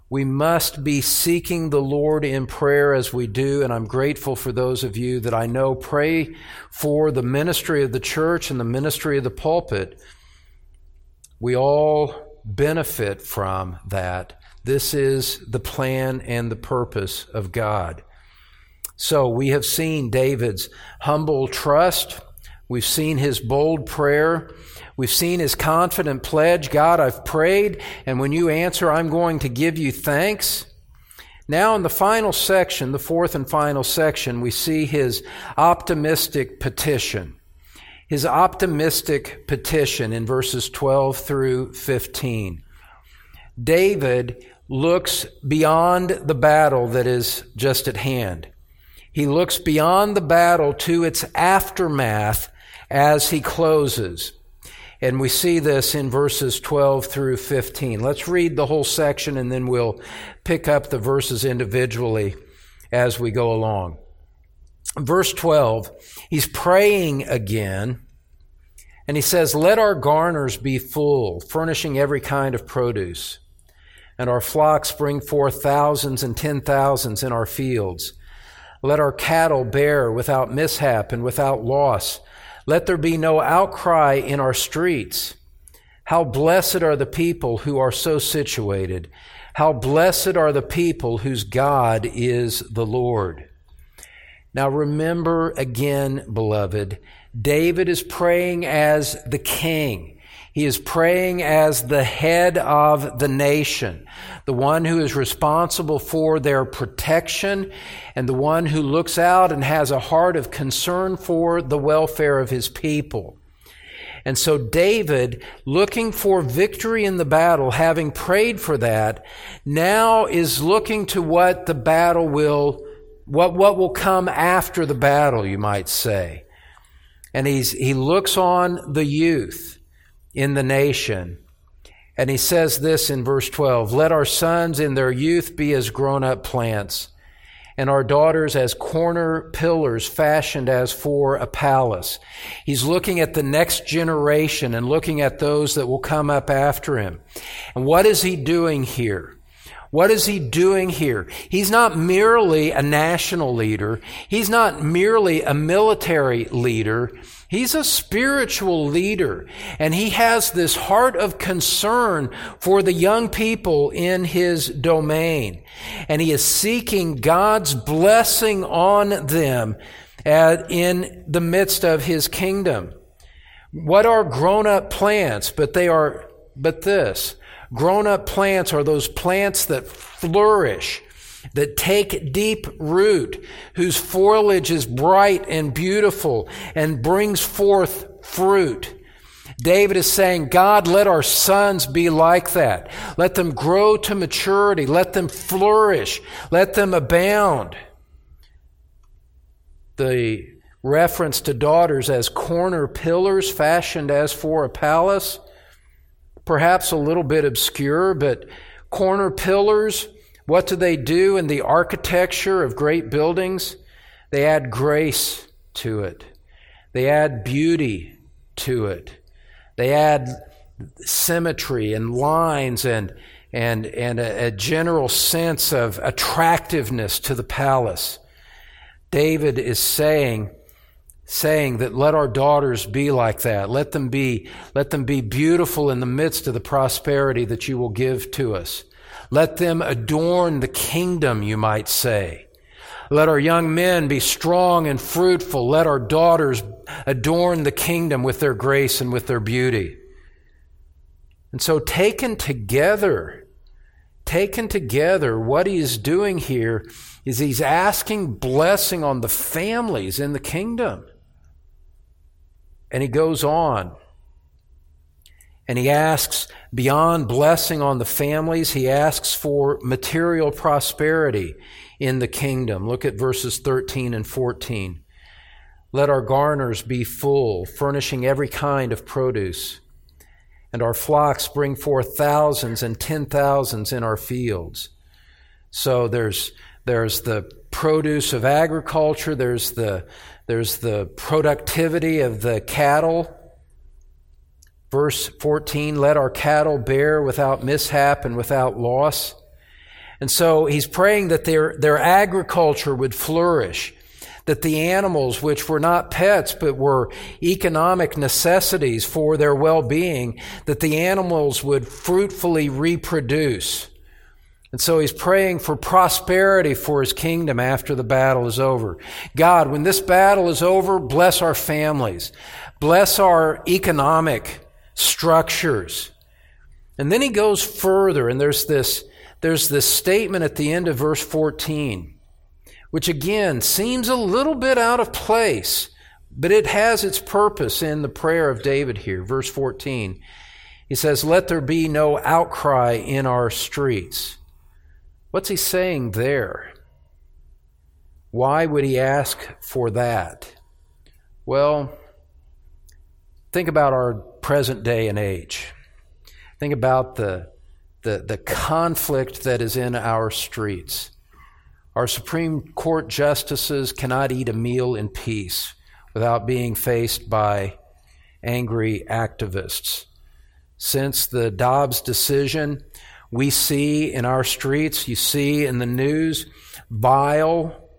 We must be seeking the Lord in prayer as we do, and I'm grateful for those of you that I know pray for the ministry of the church and the ministry of the pulpit. We all benefit from that. This is the plan and the purpose of God. So we have seen David's humble trust. We've seen his bold prayer. We've seen his confident pledge God, I've prayed, and when you answer, I'm going to give you thanks. Now, in the final section, the fourth and final section, we see his optimistic petition. His optimistic petition in verses 12 through 15. David looks beyond the battle that is just at hand. He looks beyond the battle to its aftermath as he closes. And we see this in verses 12 through 15. Let's read the whole section and then we'll pick up the verses individually as we go along. Verse 12, he's praying again. And he says, Let our garners be full, furnishing every kind of produce, and our flocks bring forth thousands and ten thousands in our fields. Let our cattle bear without mishap and without loss let there be no outcry in our streets. How blessed are the people who are so situated. How blessed are the people whose God is the Lord. Now remember again, beloved, David is praying as the king. He is praying as the head of the nation, the one who is responsible for their protection and the one who looks out and has a heart of concern for the welfare of his people. And so David, looking for victory in the battle, having prayed for that, now is looking to what the battle will, what, what will come after the battle, you might say. And he's, he looks on the youth in the nation. And he says this in verse 12 Let our sons in their youth be as grown up plants, and our daughters as corner pillars fashioned as for a palace. He's looking at the next generation and looking at those that will come up after him. And what is he doing here? What is he doing here? He's not merely a national leader. He's not merely a military leader. He's a spiritual leader and he has this heart of concern for the young people in his domain. And he is seeking God's blessing on them in the midst of his kingdom. What are grown up plants? But they are, but this, grown up plants are those plants that flourish that take deep root, whose foliage is bright and beautiful and brings forth fruit. David is saying, God, let our sons be like that. Let them grow to maturity. Let them flourish. Let them abound. The reference to daughters as corner pillars fashioned as for a palace, perhaps a little bit obscure, but corner pillars what do they do in the architecture of great buildings? They add grace to it. They add beauty to it. They add symmetry and lines and, and, and a, a general sense of attractiveness to the palace. David is saying, saying that let our daughters be like that. Let them be, let them be beautiful in the midst of the prosperity that you will give to us. Let them adorn the kingdom, you might say. Let our young men be strong and fruitful. Let our daughters adorn the kingdom with their grace and with their beauty. And so, taken together, taken together, what he is doing here is he's asking blessing on the families in the kingdom. And he goes on. And he asks, beyond blessing on the families, he asks for material prosperity in the kingdom. Look at verses 13 and 14. Let our garners be full, furnishing every kind of produce. And our flocks bring forth thousands and ten thousands in our fields. So there's, there's the produce of agriculture, there's the, there's the productivity of the cattle. Verse 14, let our cattle bear without mishap and without loss. And so he's praying that their, their agriculture would flourish that the animals, which were not pets but were economic necessities for their well being, that the animals would fruitfully reproduce. And so he's praying for prosperity for his kingdom after the battle is over. God, when this battle is over, bless our families, bless our economic structures. And then he goes further, and there's this, there's this statement at the end of verse 14 which again seems a little bit out of place, but it has its purpose in the prayer of David here. Verse 14. He says, Let there be no outcry in our streets. What's he saying there? Why would he ask for that? Well, think about our present day and age. Think about the, the, the conflict that is in our streets. Our Supreme Court justices cannot eat a meal in peace without being faced by angry activists. Since the Dobbs decision, we see in our streets, you see in the news, vile,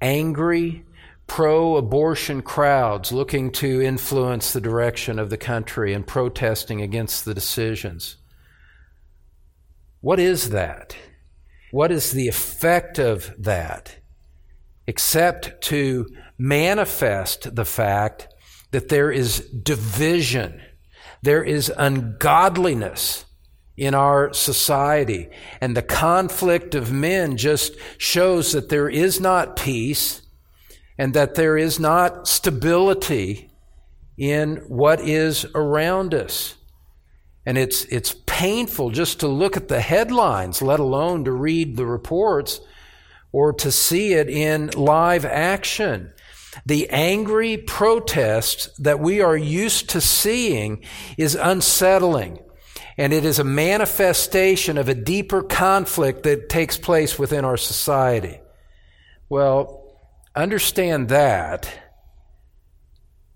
angry, pro abortion crowds looking to influence the direction of the country and protesting against the decisions. What is that? What is the effect of that? Except to manifest the fact that there is division, there is ungodliness in our society, and the conflict of men just shows that there is not peace and that there is not stability in what is around us. And it's, it's painful just to look at the headlines, let alone to read the reports or to see it in live action. The angry protest that we are used to seeing is unsettling. And it is a manifestation of a deeper conflict that takes place within our society. Well, understand that.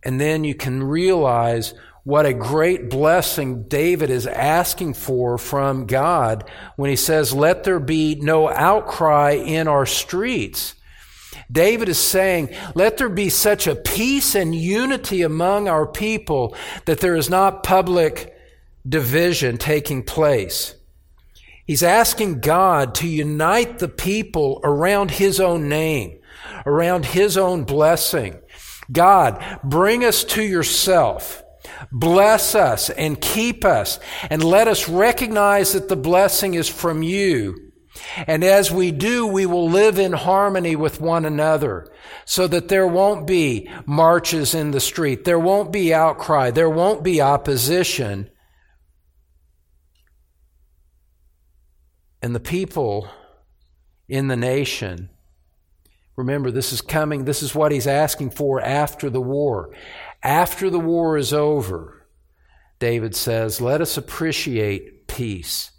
And then you can realize what a great blessing David is asking for from God when he says, Let there be no outcry in our streets. David is saying, Let there be such a peace and unity among our people that there is not public division taking place. He's asking God to unite the people around his own name, around his own blessing. God, bring us to yourself. Bless us and keep us, and let us recognize that the blessing is from you. And as we do, we will live in harmony with one another so that there won't be marches in the street. There won't be outcry. There won't be opposition. And the people in the nation, remember, this is coming, this is what he's asking for after the war. After the war is over, David says, let us appreciate peace.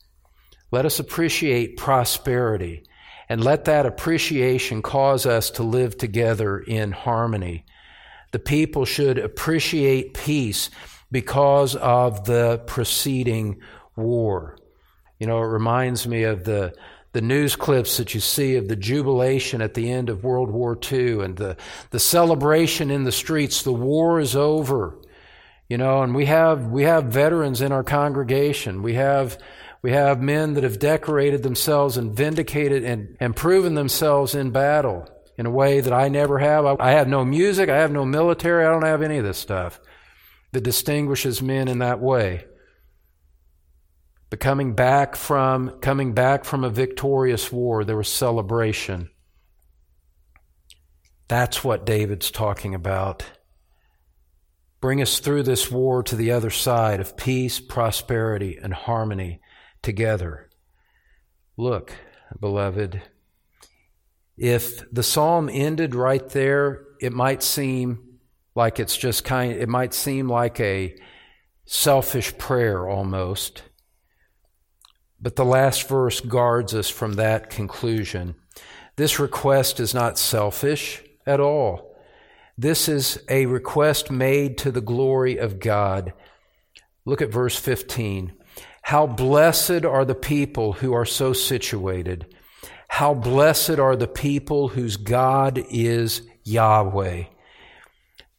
Let us appreciate prosperity. And let that appreciation cause us to live together in harmony. The people should appreciate peace because of the preceding war. You know, it reminds me of the the news clips that you see of the jubilation at the end of World War II and the, the celebration in the streets. The war is over. You know, and we have, we have veterans in our congregation. We have, we have men that have decorated themselves and vindicated and, and proven themselves in battle in a way that I never have. I, I have no music. I have no military. I don't have any of this stuff that distinguishes men in that way. But coming back from coming back from a victorious war, there was celebration. That's what David's talking about. Bring us through this war to the other side of peace, prosperity, and harmony together. Look, beloved, if the psalm ended right there, it might seem like it's just kind it might seem like a selfish prayer almost. But the last verse guards us from that conclusion. This request is not selfish at all. This is a request made to the glory of God. Look at verse 15. How blessed are the people who are so situated. How blessed are the people whose God is Yahweh.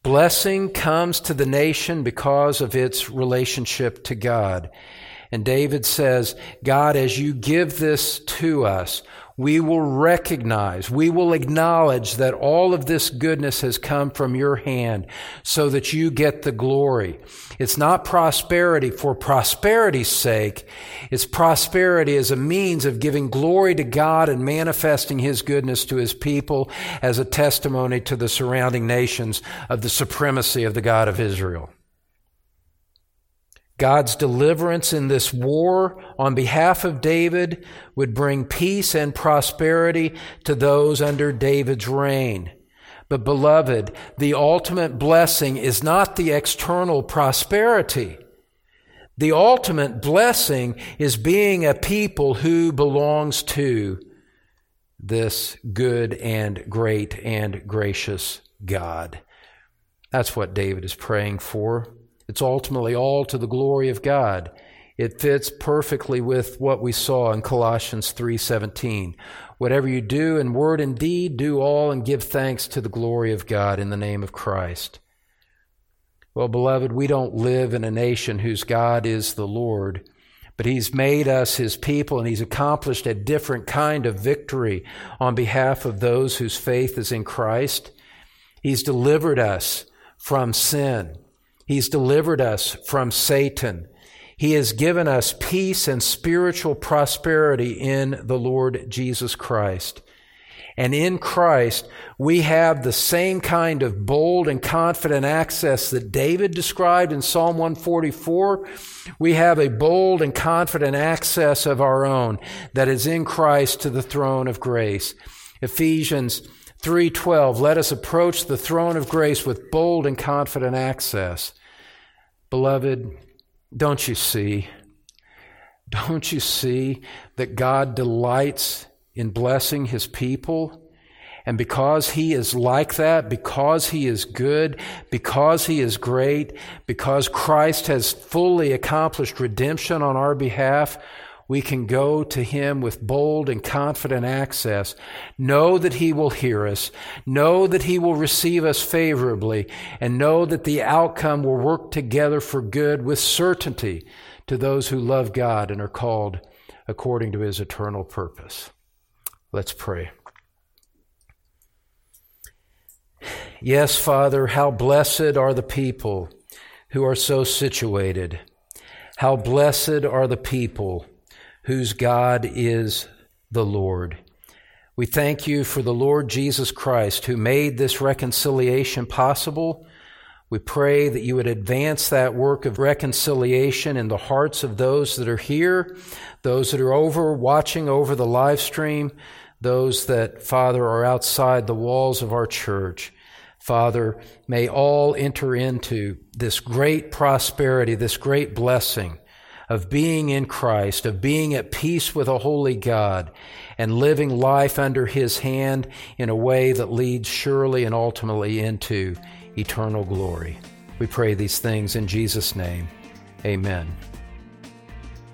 Blessing comes to the nation because of its relationship to God. And David says, God, as you give this to us, we will recognize, we will acknowledge that all of this goodness has come from your hand so that you get the glory. It's not prosperity for prosperity's sake. It's prosperity as a means of giving glory to God and manifesting his goodness to his people as a testimony to the surrounding nations of the supremacy of the God of Israel. God's deliverance in this war on behalf of David would bring peace and prosperity to those under David's reign. But beloved, the ultimate blessing is not the external prosperity. The ultimate blessing is being a people who belongs to this good and great and gracious God. That's what David is praying for. It's ultimately all to the glory of God. It fits perfectly with what we saw in Colossians 3:17. Whatever you do in word and deed, do all and give thanks to the glory of God in the name of Christ. Well, beloved, we don't live in a nation whose God is the Lord, but he's made us his people and he's accomplished a different kind of victory on behalf of those whose faith is in Christ. He's delivered us from sin. He's delivered us from Satan. He has given us peace and spiritual prosperity in the Lord Jesus Christ. And in Christ, we have the same kind of bold and confident access that David described in Psalm 144. We have a bold and confident access of our own that is in Christ to the throne of grace. Ephesians 3:12 Let us approach the throne of grace with bold and confident access. Beloved, don't you see? Don't you see that God delights in blessing his people? And because he is like that, because he is good, because he is great, because Christ has fully accomplished redemption on our behalf, we can go to Him with bold and confident access. Know that He will hear us. Know that He will receive us favorably. And know that the outcome will work together for good with certainty to those who love God and are called according to His eternal purpose. Let's pray. Yes, Father, how blessed are the people who are so situated. How blessed are the people whose God is the Lord. We thank you for the Lord Jesus Christ who made this reconciliation possible. We pray that you would advance that work of reconciliation in the hearts of those that are here, those that are over watching over the live stream, those that, Father, are outside the walls of our church. Father, may all enter into this great prosperity, this great blessing of being in Christ, of being at peace with a holy God, and living life under His hand in a way that leads surely and ultimately into eternal glory. We pray these things in Jesus' name. Amen.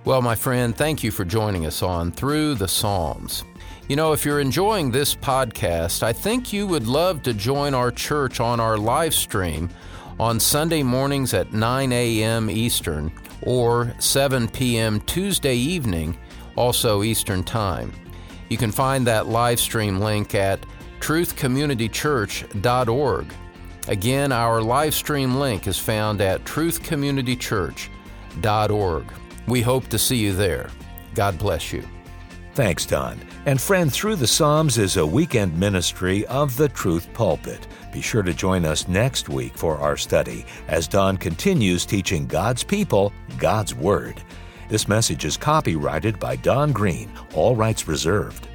Well, my friend, thank you for joining us on Through the Psalms. You know, if you're enjoying this podcast, I think you would love to join our church on our live stream on Sunday mornings at 9 a.m. Eastern or 7 p.m. Tuesday evening, also Eastern Time. You can find that live stream link at truthcommunitychurch.org. Again, our live stream link is found at truthcommunitychurch.org. We hope to see you there. God bless you. Thanks, Don. And friend, Through the Psalms is a weekend ministry of the Truth Pulpit. Be sure to join us next week for our study as Don continues teaching God's people God's Word. This message is copyrighted by Don Green, all rights reserved.